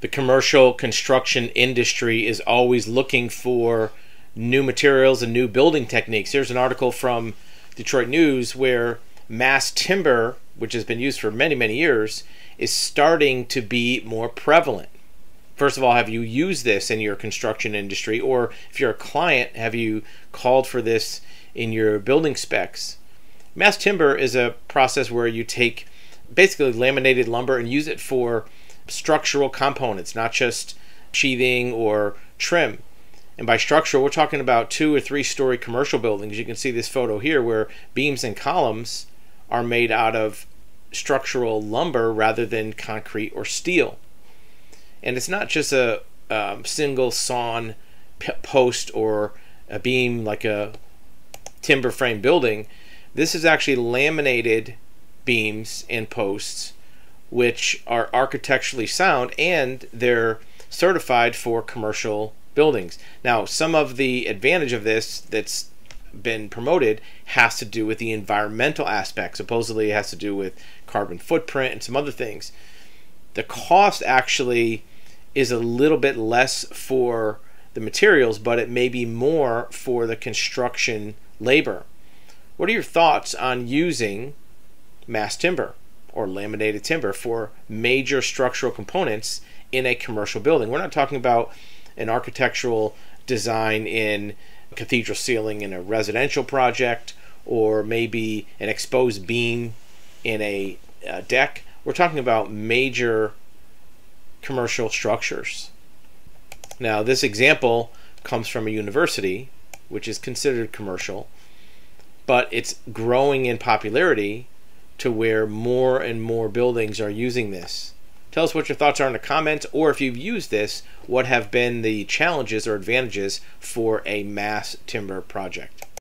the commercial construction industry is always looking for new materials and new building techniques. Here's an article from Detroit News where mass timber, which has been used for many, many years, is starting to be more prevalent. First of all, have you used this in your construction industry? Or if you're a client, have you called for this in your building specs? Mass timber is a process where you take basically laminated lumber and use it for structural components, not just sheathing or trim. And by structural, we're talking about two or three story commercial buildings. You can see this photo here where beams and columns are made out of structural lumber rather than concrete or steel. And it's not just a um, single sawn post or a beam like a timber frame building. This is actually laminated beams and posts which are architecturally sound and they're certified for commercial buildings. Now, some of the advantage of this that's been promoted has to do with the environmental aspect. Supposedly, it has to do with carbon footprint and some other things. The cost actually is a little bit less for the materials, but it may be more for the construction labor. What are your thoughts on using mass timber or laminated timber for major structural components in a commercial building? We're not talking about an architectural design in a cathedral ceiling in a residential project or maybe an exposed beam in a, a deck. We're talking about major commercial structures. Now, this example comes from a university, which is considered commercial, but it's growing in popularity to where more and more buildings are using this. Tell us what your thoughts are in the comments, or if you've used this, what have been the challenges or advantages for a mass timber project.